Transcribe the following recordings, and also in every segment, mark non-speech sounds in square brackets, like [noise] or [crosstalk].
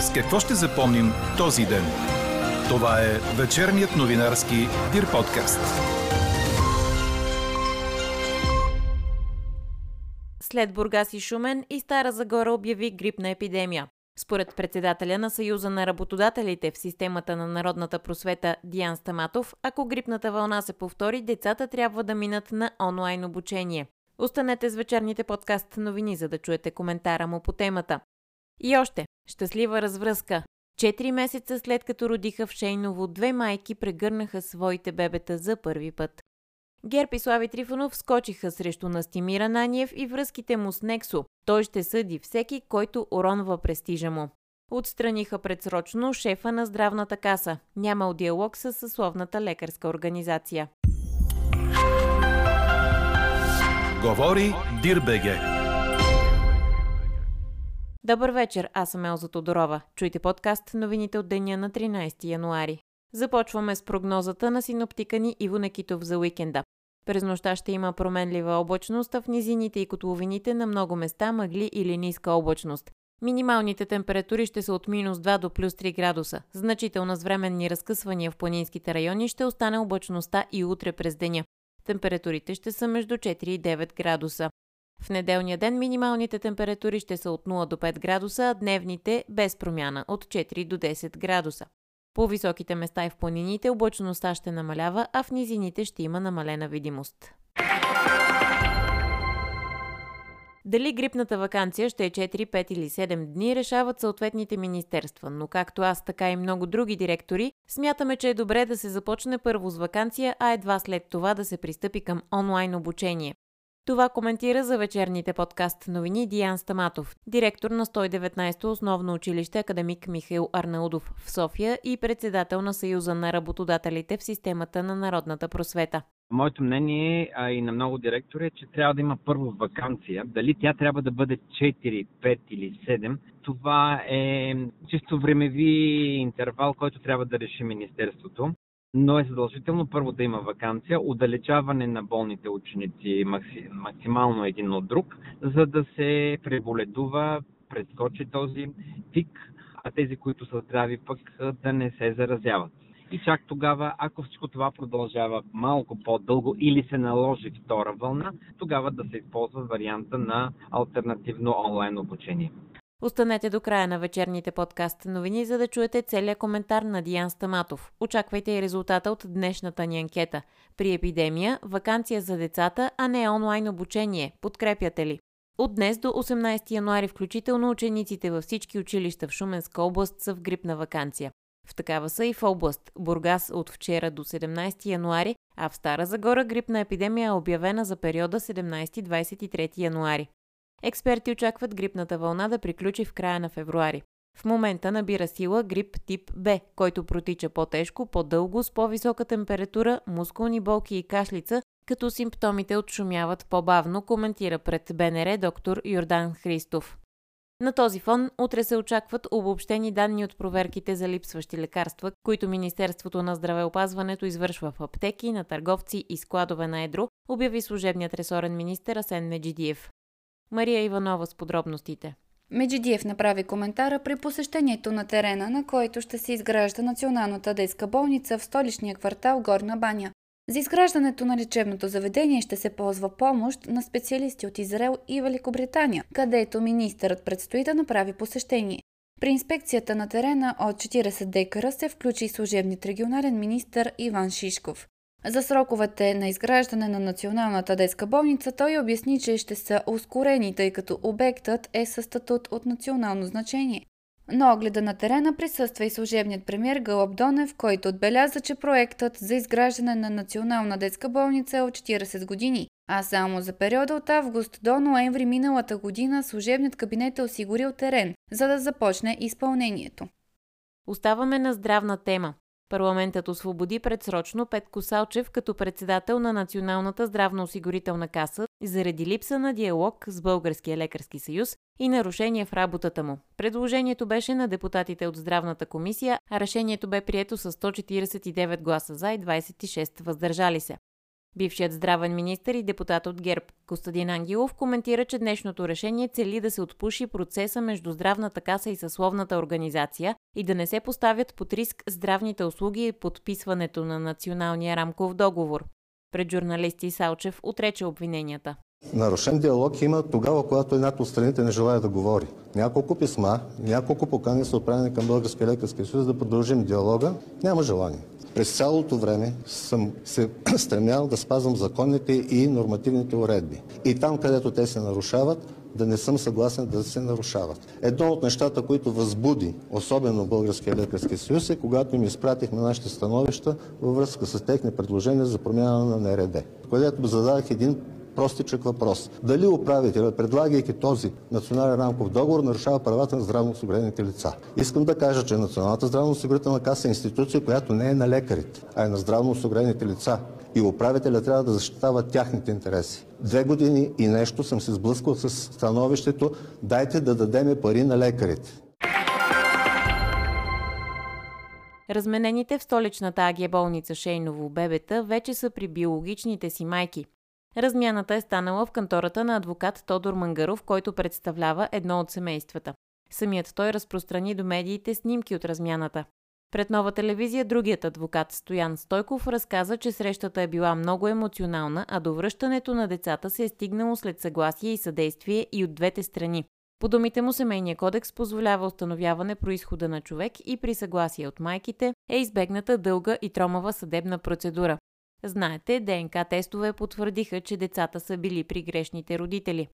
С какво ще запомним този ден? Това е вечерният новинарски Дир подкаст. След Бургас и Шумен и Стара Загора обяви грипна епидемия. Според председателя на Съюза на работодателите в системата на народната просвета Диан Стаматов, ако грипната вълна се повтори, децата трябва да минат на онлайн обучение. Останете с вечерните подкаст новини, за да чуете коментара му по темата. И още, щастлива развръзка. Четири месеца след като родиха в Шейново, две майки прегърнаха своите бебета за първи път. Герб Слави Трифонов скочиха срещу Настимира Наниев и връзките му с Нексо. Той ще съди всеки, който уронва престижа му. Отстраниха предсрочно шефа на здравната каса. Нямал диалог с съсловната лекарска организация. Говори Дирбеге. Добър вечер, аз съм Елза Тодорова. Чуйте подкаст новините от деня на 13 януари. Започваме с прогнозата на синоптика ни Иво Некитов за уикенда. През нощта ще има променлива облачност, а в низините и котловините на много места мъгли или ниска облачност. Минималните температури ще са от минус 2 до плюс 3 градуса. Значително с временни разкъсвания в планинските райони ще остане облачността и утре през деня. Температурите ще са между 4 и 9 градуса. В неделния ден минималните температури ще са от 0 до 5 градуса, а дневните без промяна от 4 до 10 градуса. По високите места и в планините облачността ще намалява, а в низините ще има намалена видимост. Дали грипната вакансия ще е 4, 5 или 7 дни, решават съответните министерства, но както аз, така и много други директори, смятаме, че е добре да се започне първо с вакансия, а едва след това да се пристъпи към онлайн обучение. Това коментира за вечерните подкаст новини Диан Стаматов, директор на 119-то основно училище Академик Михаил Арнаудов в София и председател на Съюза на работодателите в системата на народната просвета. Моето мнение а и на много директори е, че трябва да има първо вакансия. Дали тя трябва да бъде 4, 5 или 7, това е чисто времеви интервал, който трябва да реши Министерството но е задължително първо да има вакансия, удалечаване на болните ученици максимално един от друг, за да се преболедува, прескочи този пик, а тези, които са здрави, пък да не се заразяват. И чак тогава, ако всичко това продължава малко по-дълго или се наложи втора вълна, тогава да се използва варианта на альтернативно онлайн обучение. Останете до края на вечерните подкаст новини, за да чуете целият коментар на Диан Стаматов. Очаквайте и резултата от днешната ни анкета. При епидемия, вакансия за децата, а не онлайн обучение. Подкрепяте ли? От днес до 18 януари включително учениците във всички училища в Шуменска област са в грипна вакансия. В такава са и в област Бургас от вчера до 17 януари, а в Стара Загора грипна епидемия е обявена за периода 17-23 януари. Експерти очакват грипната вълна да приключи в края на февруари. В момента набира сила грип тип Б, който протича по-тежко, по-дълго, с по-висока температура, мускулни болки и кашлица, като симптомите отшумяват по-бавно, коментира пред БНР доктор Йордан Христов. На този фон утре се очакват обобщени данни от проверките за липсващи лекарства, които Министерството на здравеопазването извършва в аптеки, на търговци и складове на Едро, обяви служебният ресорен министр Асен Меджидиев. Мария Иванова с подробностите. Меджидиев направи коментара при посещението на терена, на който ще се изгражда Националната детска болница в столичния квартал Горна баня. За изграждането на лечебното заведение ще се ползва помощ на специалисти от Израел и Великобритания, където министърът предстои да направи посещение. При инспекцията на терена от 40 декара се включи служебният регионален министр Иван Шишков. За сроковете на изграждане на Националната детска болница той обясни, че ще са ускорени, тъй като обектът е със статут от национално значение. На огледа на терена присъства и служебният премьер Гълъб Донев, който отбеляза, че проектът за изграждане на Национална детска болница е от 40 години, а само за периода от август до ноември миналата година служебният кабинет е осигурил терен, за да започне изпълнението. Оставаме на здравна тема. Парламентът освободи предсрочно Петко Салчев като председател на Националната здравноосигурителна каса заради липса на диалог с Българския лекарски съюз и нарушение в работата му. Предложението беше на депутатите от Здравната комисия, а решението бе прието с 149 гласа за и 26 въздържали се. Бившият здравен министр и депутат от ГЕРБ Костадин Ангелов коментира, че днешното решение цели да се отпуши процеса между здравната каса и съсловната организация и да не се поставят под риск здравните услуги и подписването на националния рамков договор. Пред журналисти Салчев отрече обвиненията. Нарушен диалог има тогава, когато едната от страните не желая да говори. Няколко писма, няколко покани са отправени към Българския лекарски съюз да продължим диалога. Няма желание. През цялото време съм се [clears throat] стремял да спазвам законните и нормативните уредби. И там, където те се нарушават, да не съм съгласен да се нарушават. Едно от нещата, които възбуди, особено Българския лекарски съюз, е когато им изпратихме нашите становища във връзка с техни предложения за промяна на НРД, където зададах един простичък въпрос. Дали управителят, предлагайки този национален рамков договор, нарушава правата на здравноосигурените лица? Искам да кажа, че Националната здравноосигурителна каса е институция, която не е на лекарите, а е на здравноосигурените лица. И управителя трябва да защитава тяхните интереси. Две години и нещо съм се сблъскал с становището дайте да дадеме пари на лекарите. Разменените в столичната Агия болница Шейново бебета вече са при биологичните си майки. Размяната е станала в кантората на адвокат Тодор Мангаров, който представлява едно от семействата. Самият той разпространи до медиите снимки от размяната. Пред нова телевизия другият адвокат Стоян Стойков разказа, че срещата е била много емоционална, а до връщането на децата се е стигнало след съгласие и съдействие и от двете страни. По думите му семейния кодекс позволява установяване происхода на човек и при съгласие от майките е избегната дълга и тромава съдебна процедура. Знаете, ДНК тестове потвърдиха, че децата са били при грешните родители.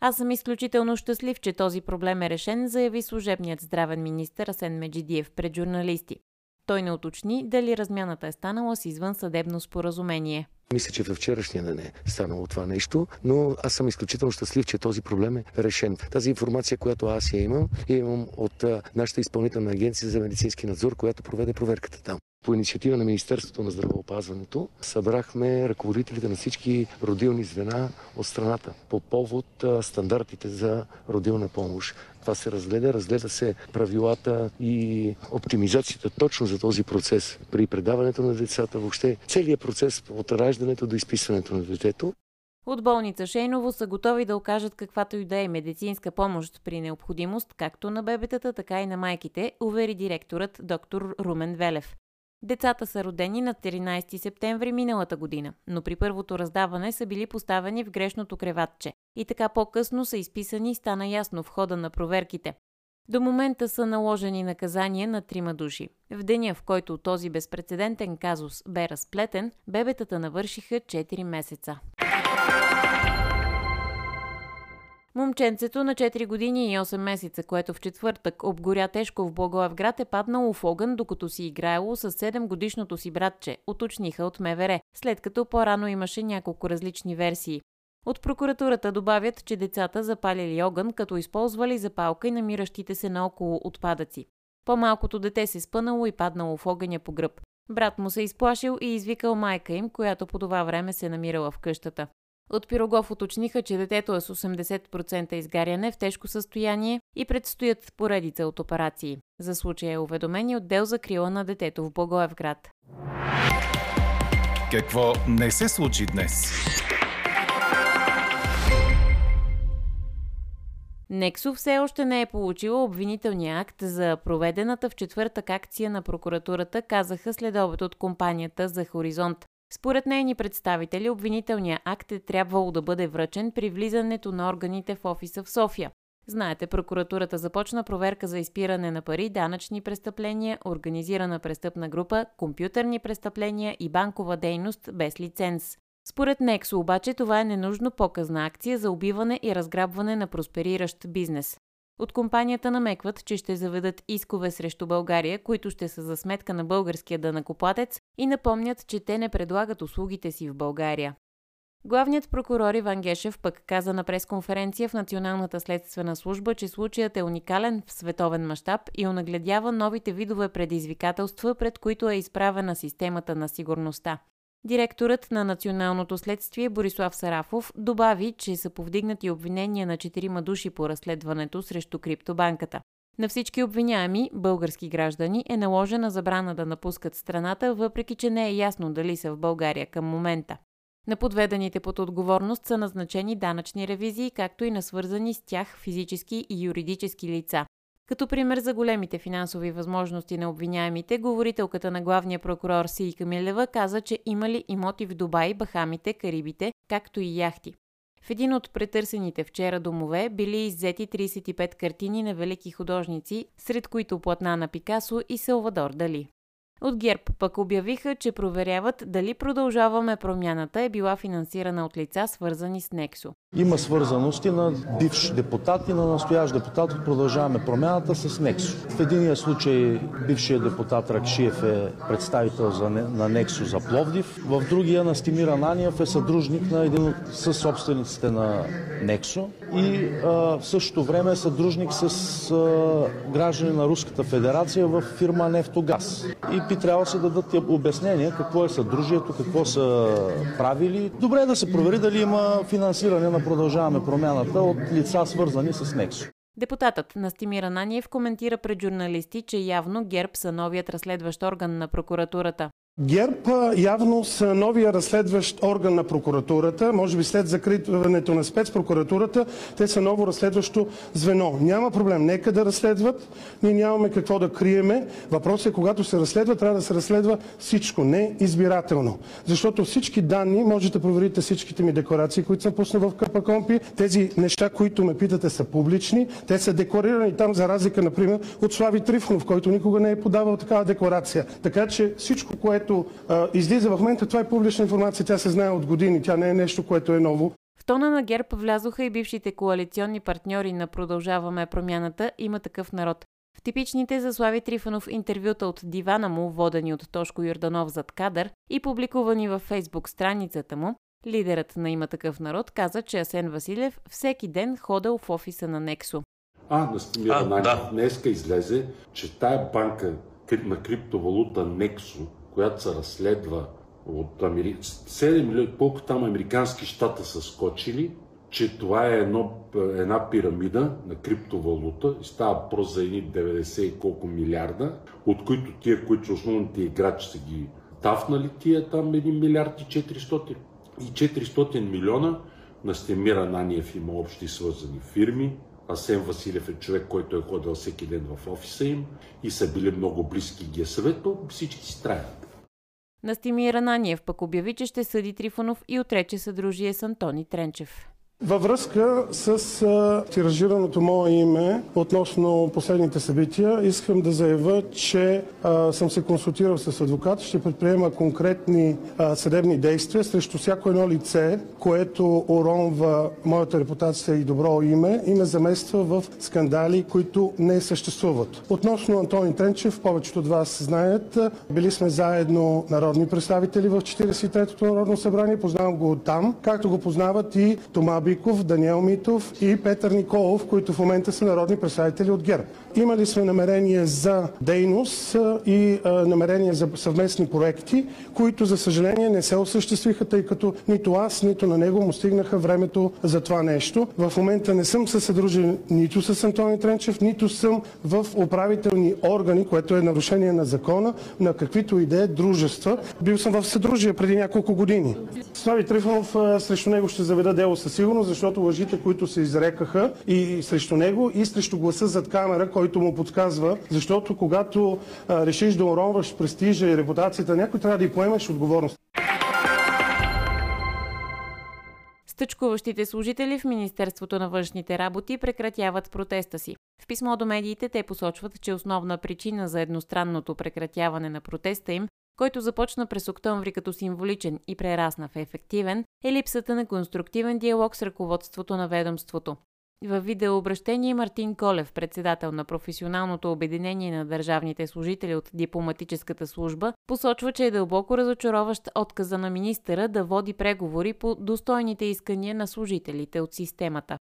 Аз съм изключително щастлив, че този проблем е решен, заяви служебният здравен министр Асен Меджидиев пред журналисти. Той не уточни дали размяната е станала с извън съдебно споразумение. Мисля, че във вчерашния ден е станало това нещо, но аз съм изключително щастлив, че този проблем е решен. Тази информация, която аз я имам, я имам от нашата изпълнителна агенция за медицински надзор, която проведе проверката там по инициатива на Министерството на здравеопазването събрахме ръководителите на всички родилни звена от страната по повод стандартите за родилна помощ. Това се разгледа, разгледа се правилата и оптимизацията точно за този процес при предаването на децата, въобще целият процес от раждането до изписването на детето. От болница Шейново са готови да окажат каквато и да е медицинска помощ при необходимост, както на бебетата, така и на майките, увери директорът доктор Румен Велев. Децата са родени на 13 септември миналата година, но при първото раздаване са били поставени в грешното креватче и така по-късно са изписани и стана ясно в хода на проверките. До момента са наложени наказания на трима души. В деня, в който този безпредседентен казус бе разплетен, бебетата навършиха 4 месеца. Момченцето на 4 години и 8 месеца, което в четвъртък обгоря тежко в Благоевград е паднало в огън, докато си играело с 7 годишното си братче, уточниха от МВР, след като по-рано имаше няколко различни версии. От прокуратурата добавят, че децата запалили огън, като използвали запалка и намиращите се наоколо отпадъци. По-малкото дете се спънало и паднало в огъня по гръб. Брат му се изплашил и извикал майка им, която по това време се намирала в къщата. От Пирогов уточниха, че детето е с 80% изгаряне в тежко състояние и предстоят поредица от операции. За случая е уведомени отдел за крила на детето в Благоевград. Какво не се случи днес? Нексо все още не е получила обвинителния акт за проведената в четвъртък акция на прокуратурата, казаха следобед от компанията за Хоризонт. Според нейни представители, обвинителният акт е трябвало да бъде връчен при влизането на органите в офиса в София. Знаете, прокуратурата започна проверка за изпиране на пари, данъчни престъпления, организирана престъпна група, компютърни престъпления и банкова дейност без лиценз. Според Нексо обаче това е ненужно показна акция за убиване и разграбване на проспериращ бизнес. От компанията намекват, че ще заведат искове срещу България, които ще са за сметка на българския дънакоплатец и напомнят, че те не предлагат услугите си в България. Главният прокурор Иван Гешев пък каза на пресконференция в Националната следствена служба, че случаят е уникален в световен мащаб и онагледява новите видове предизвикателства, пред които е изправена системата на сигурността. Директорът на Националното следствие Борислав Сарафов добави, че са повдигнати обвинения на четирима души по разследването срещу криптобанката. На всички обвиняеми, български граждани, е наложена забрана да напускат страната, въпреки че не е ясно дали са в България към момента. На подведените под отговорност са назначени данъчни ревизии, както и на свързани с тях физически и юридически лица. Като пример за големите финансови възможности на обвиняемите, говорителката на главния прокурор Сии Камилева каза, че имали имоти в Дубай, Бахамите, Карибите, както и яхти. В един от претърсените вчера домове били иззети 35 картини на велики художници, сред които платна на Пикасо и Салвадор Дали. От ГЕРБ пък обявиха, че проверяват дали продължаваме промяната е била финансирана от лица, свързани с Нексо. Има свързаности на бивш депутат и на настоящ депутат от Продължаваме промяната с Нексо. В единия случай бившият депутат Ракшиев е представител за, на Нексо за Пловдив, в другия Настимир Ананиев е съдружник на един от съсобствениците на Нексо и а, в същото време е съдружник с а, граждани на Руската федерация в фирма Нефтогаз. И би трябвало се дадат обяснения какво е съдружието, какво са правили. Добре е да се провери дали има финансиране на продължаваме промяната от лица свързани с Нексо. Депутатът Настимир Ананиев коментира пред журналисти, че явно ГЕРБ са новият разследващ орган на прокуратурата. ГЕРБ явно са новия разследващ орган на прокуратурата. Може би след закриването на спецпрокуратурата, те са ново разследващо звено. Няма проблем. Нека да разследват. Ние нямаме какво да криеме. Въпросът е, когато се разследва, трябва да се разследва всичко, не избирателно. Защото всички данни, можете да проверите всичките ми декларации, които съм пуснал в КПКОМПИ. Тези неща, които ме питате, са публични. Те са декларирани там, за разлика, например, от Слави Трифонов, който никога не е подавал такава декларация. Така че всичко, което което а, излиза в момента, това е публична информация, тя се знае от години, тя не е нещо, което е ново. В тона на ГЕРБ влязоха и бившите коалиционни партньори на Продължаваме промяната има такъв народ. В типичните за Слави Трифанов интервюта от дивана му, водени от Тошко Юрданов зад кадър и публикувани във фейсбук страницата му, лидерът на има такъв народ каза, че Асен Василев всеки ден ходил в офиса на Нексо. А, Настимир да. днеска излезе, че тая банка на криптовалута Нексо която се разследва от Амери... 7 милиона, колко там американски щата са скочили, че това е едно, една пирамида на криптовалута и става въпрос за едни 90 и колко милиарда, от които тия, които основните играчи са ги тафнали, тия там 1 милиард и 400. И 400 милиона на Стемира Наниев има общи свързани фирми, Асен Василев е човек, който е ходил всеки ден в офиса им и са били много близки ги е съветвал, всички си траят. Настимир Ананиев пък обяви, че ще съди Трифонов и отрече съдружие с Антони Тренчев. Във връзка с а, тиражираното мое име относно последните събития, искам да заявя, че а, съм се консултирал с адвокат, ще предприема конкретни а, съдебни действия срещу всяко едно лице, което уронва моята репутация и добро име и ме замества в скандали, които не съществуват. Относно Антони Тренчев, повечето от вас знаят, били сме заедно народни представители в 43-то Народно събрание, познавам го там, както го познават и Тома Биков, Даниел Митов и Петър Николов, които в момента са народни представители от ГЕРБ. Имали сме намерение за дейност и намерение за съвместни проекти, които за съжаление не се осъществиха, тъй като нито аз, нито на него му стигнаха времето за това нещо. В момента не съм се съдружен нито с Антони Тренчев, нито съм в управителни органи, което е нарушение на закона, на каквито и да е дружества. Бил съм в съдружие преди няколко години. Слави Трифонов срещу него ще заведа дело със сигурност, защото лъжите, които се изрекаха и срещу него, и срещу гласа зад камера, който му подсказва, защото когато а, решиш да уронваш престижа и репутацията, някой трябва да и поемеш отговорност. Стъчкуващите служители в Министерството на външните работи прекратяват протеста си. В писмо до медиите те посочват, че основна причина за едностранното прекратяване на протеста им който започна през октомври като символичен и прерасна в ефективен, е липсата на конструктивен диалог с ръководството на ведомството. В видеообращение Мартин Колев, председател на професионалното обединение на държавните служители от дипломатическата служба, посочва, че е дълбоко разочароващ отказа на министъра да води преговори по достойните искания на служителите от системата.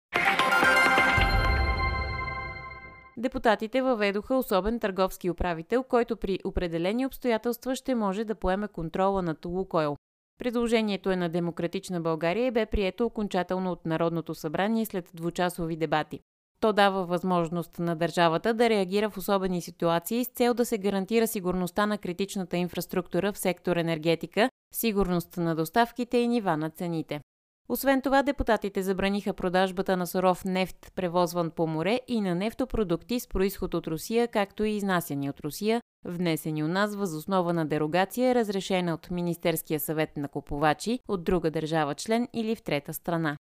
Депутатите въведоха особен търговски управител, който при определени обстоятелства ще може да поеме контрола над Лукойл. Предложението е на Демократична България и бе прието окончателно от Народното събрание след двучасови дебати. То дава възможност на държавата да реагира в особени ситуации с цел да се гарантира сигурността на критичната инфраструктура в сектор енергетика сигурност на доставките и нива на цените. Освен това, депутатите забраниха продажбата на суров нефт, превозван по море и на нефтопродукти с происход от Русия, както и изнасяни от Русия, внесени у нас възоснова на дерогация, разрешена от Министерския съвет на купувачи от друга държава член или в трета страна.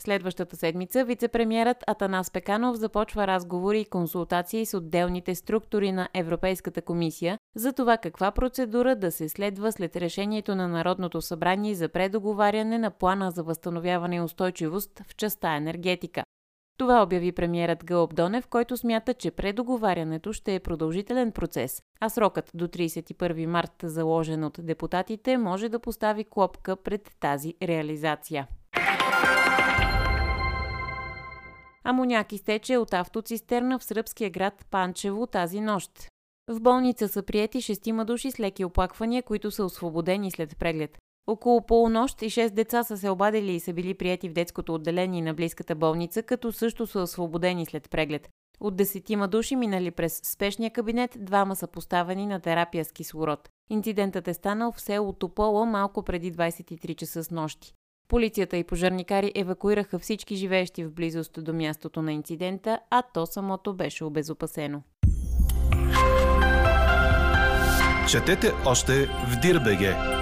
Следващата седмица вице-премьерът Атанас Пеканов започва разговори и консултации с отделните структури на Европейската комисия за това каква процедура да се следва след решението на Народното събрание за предоговаряне на плана за възстановяване и устойчивост в частта енергетика. Това обяви премиерът Гълъб Донев, който смята, че предоговарянето ще е продължителен процес, а срокът до 31 март, заложен от депутатите, може да постави клопка пред тази реализация. Амоняк изтече от автоцистерна в сръбския град Панчево тази нощ. В болница са приети шестима души с леки оплаквания, които са освободени след преглед. Около полунощ и 6 деца са се обадили и са били прияти в детското отделение на близката болница, като също са освободени след преглед. От десетима души минали през спешния кабинет, двама са поставени на терапия с кислород. Инцидентът е станал в село Топола малко преди 23 часа с нощи. Полицията и пожарникари евакуираха всички живеещи в близост до мястото на инцидента, а то самото беше обезопасено. Четете още в Дирбеге.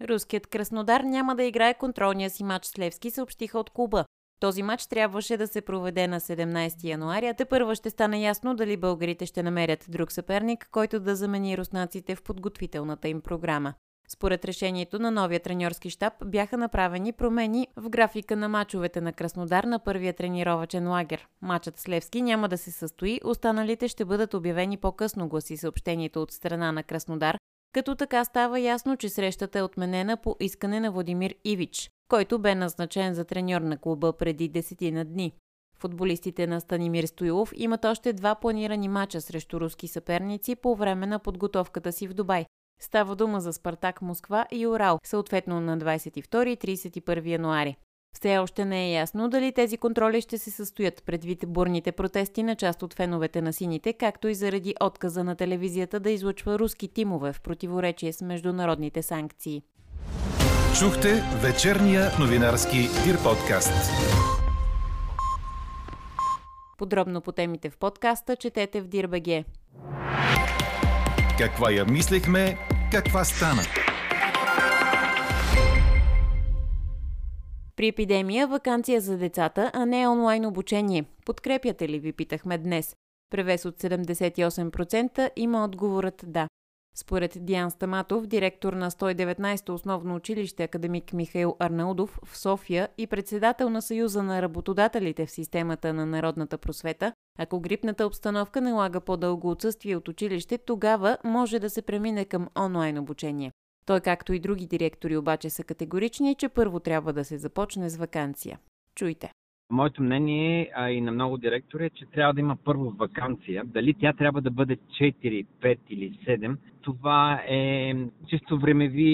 Руският Краснодар няма да играе контролния си матч с Левски, съобщиха от клуба. Този матч трябваше да се проведе на 17 януари, а те първо ще стане ясно дали българите ще намерят друг съперник, който да замени руснаците в подготвителната им програма. Според решението на новия треньорски щаб бяха направени промени в графика на мачовете на Краснодар на първия тренировачен лагер. Мачът с Левски няма да се състои, останалите ще бъдат обявени по-късно, гласи съобщението от страна на Краснодар, като така става ясно, че срещата е отменена по искане на Владимир Ивич, който бе назначен за треньор на клуба преди десетина дни. Футболистите на Станимир Стоилов имат още два планирани мача срещу руски съперници по време на подготовката си в Дубай. Става дума за Спартак Москва и Урал, съответно на 22 и 31 януари. Все още не е ясно дали тези контроли ще се състоят предвид бурните протести на част от феновете на сините, както и заради отказа на телевизията да излъчва руски тимове в противоречие с международните санкции. Чухте вечерния новинарски Дир подкаст. Подробно по темите в подкаста четете в Дирбеге. Каква я мислехме, каква стана? При епидемия вакансия за децата, а не онлайн обучение. Подкрепяте ли ви, питахме днес. Превес от 78% има отговорът да. Според Диан Стаматов, директор на 119-то основно училище академик Михаил Арнаудов в София и председател на Съюза на работодателите в системата на народната просвета, ако грипната обстановка налага по-дълго отсъствие от училище, тогава може да се премине към онлайн обучение. Той, както и други директори, обаче са категорични, че първо трябва да се започне с вакансия. Чуйте. Моето мнение, а и на много директори, е, че трябва да има първо вакансия. Дали тя трябва да бъде 4, 5 или 7, това е чисто времеви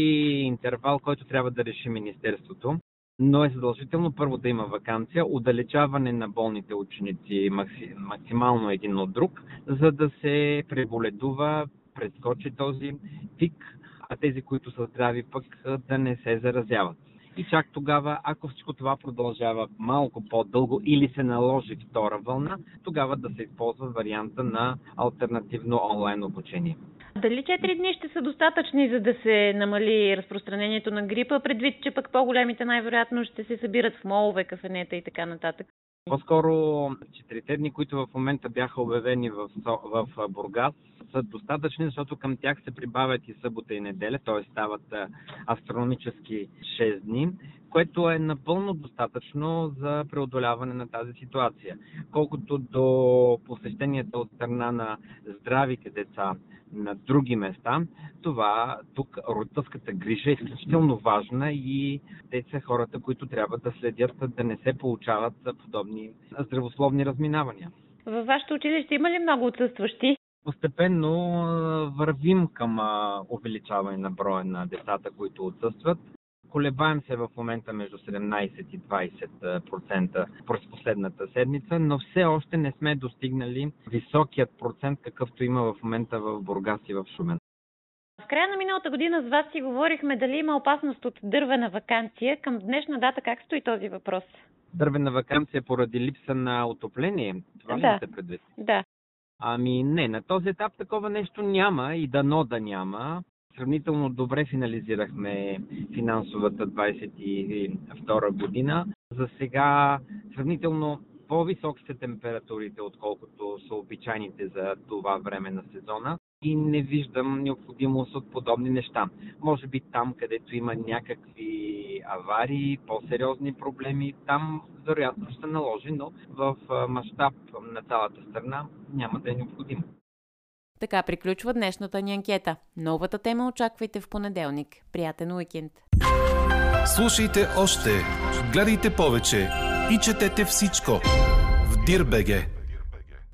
интервал, който трябва да реши Министерството. Но е задължително първо да има вакансия, удалечаване на болните ученици максимално един от друг, за да се преболедува, прескочи този пик, а тези, които са здрави, пък да не се заразяват. И чак тогава, ако всичко това продължава малко по-дълго или се наложи втора вълна, тогава да се използва варианта на альтернативно онлайн обучение. Дали 4 дни ще са достатъчни, за да се намали разпространението на грипа, предвид, че пък по-големите най-вероятно ще се събират в молове, кафенета и така нататък? По-скоро четирите дни, които в момента бяха обявени в, в Бургас, са достатъчни, защото към тях се прибавят и събота и неделя, т.е. стават астрономически 6 дни, което е напълно достатъчно за преодоляване на тази ситуация. Колкото до посещенията от страна на здравите деца на други места, това тук родителската грижа е изключително важна и те са хората, които трябва да следят да не се получават подобни здравословни разминавания. Във вашето училище има ли много отсъстващи? Постепенно вървим към увеличаване на броя на децата, които отсъстват Колебаем се в момента между 17 и 20% през последната седмица, но все още не сме достигнали високият процент, какъвто има в момента в Бургас и в Шумен. В края на миналата година с вас си говорихме дали има опасност от дървена вакансия. Към днешна дата как стои този въпрос? Дървена вакансия поради липса на отопление? Това да. ли сте предвид? Да. Ами не, на този етап такова нещо няма и дано да няма. Сравнително добре финализирахме финансовата 22 година. За сега сравнително по-високи са температурите, отколкото са обичайните за това време на сезона и не виждам необходимост от подобни неща. Може би там, където има някакви аварии, по-сериозни проблеми, там вероятно ще наложи, но в мащаб на цялата страна няма да е необходимо. Така приключва днешната ни анкета. Новата тема очаквайте в понеделник. Приятен уикенд! Слушайте още, гледайте повече и четете всичко в Дирбеге.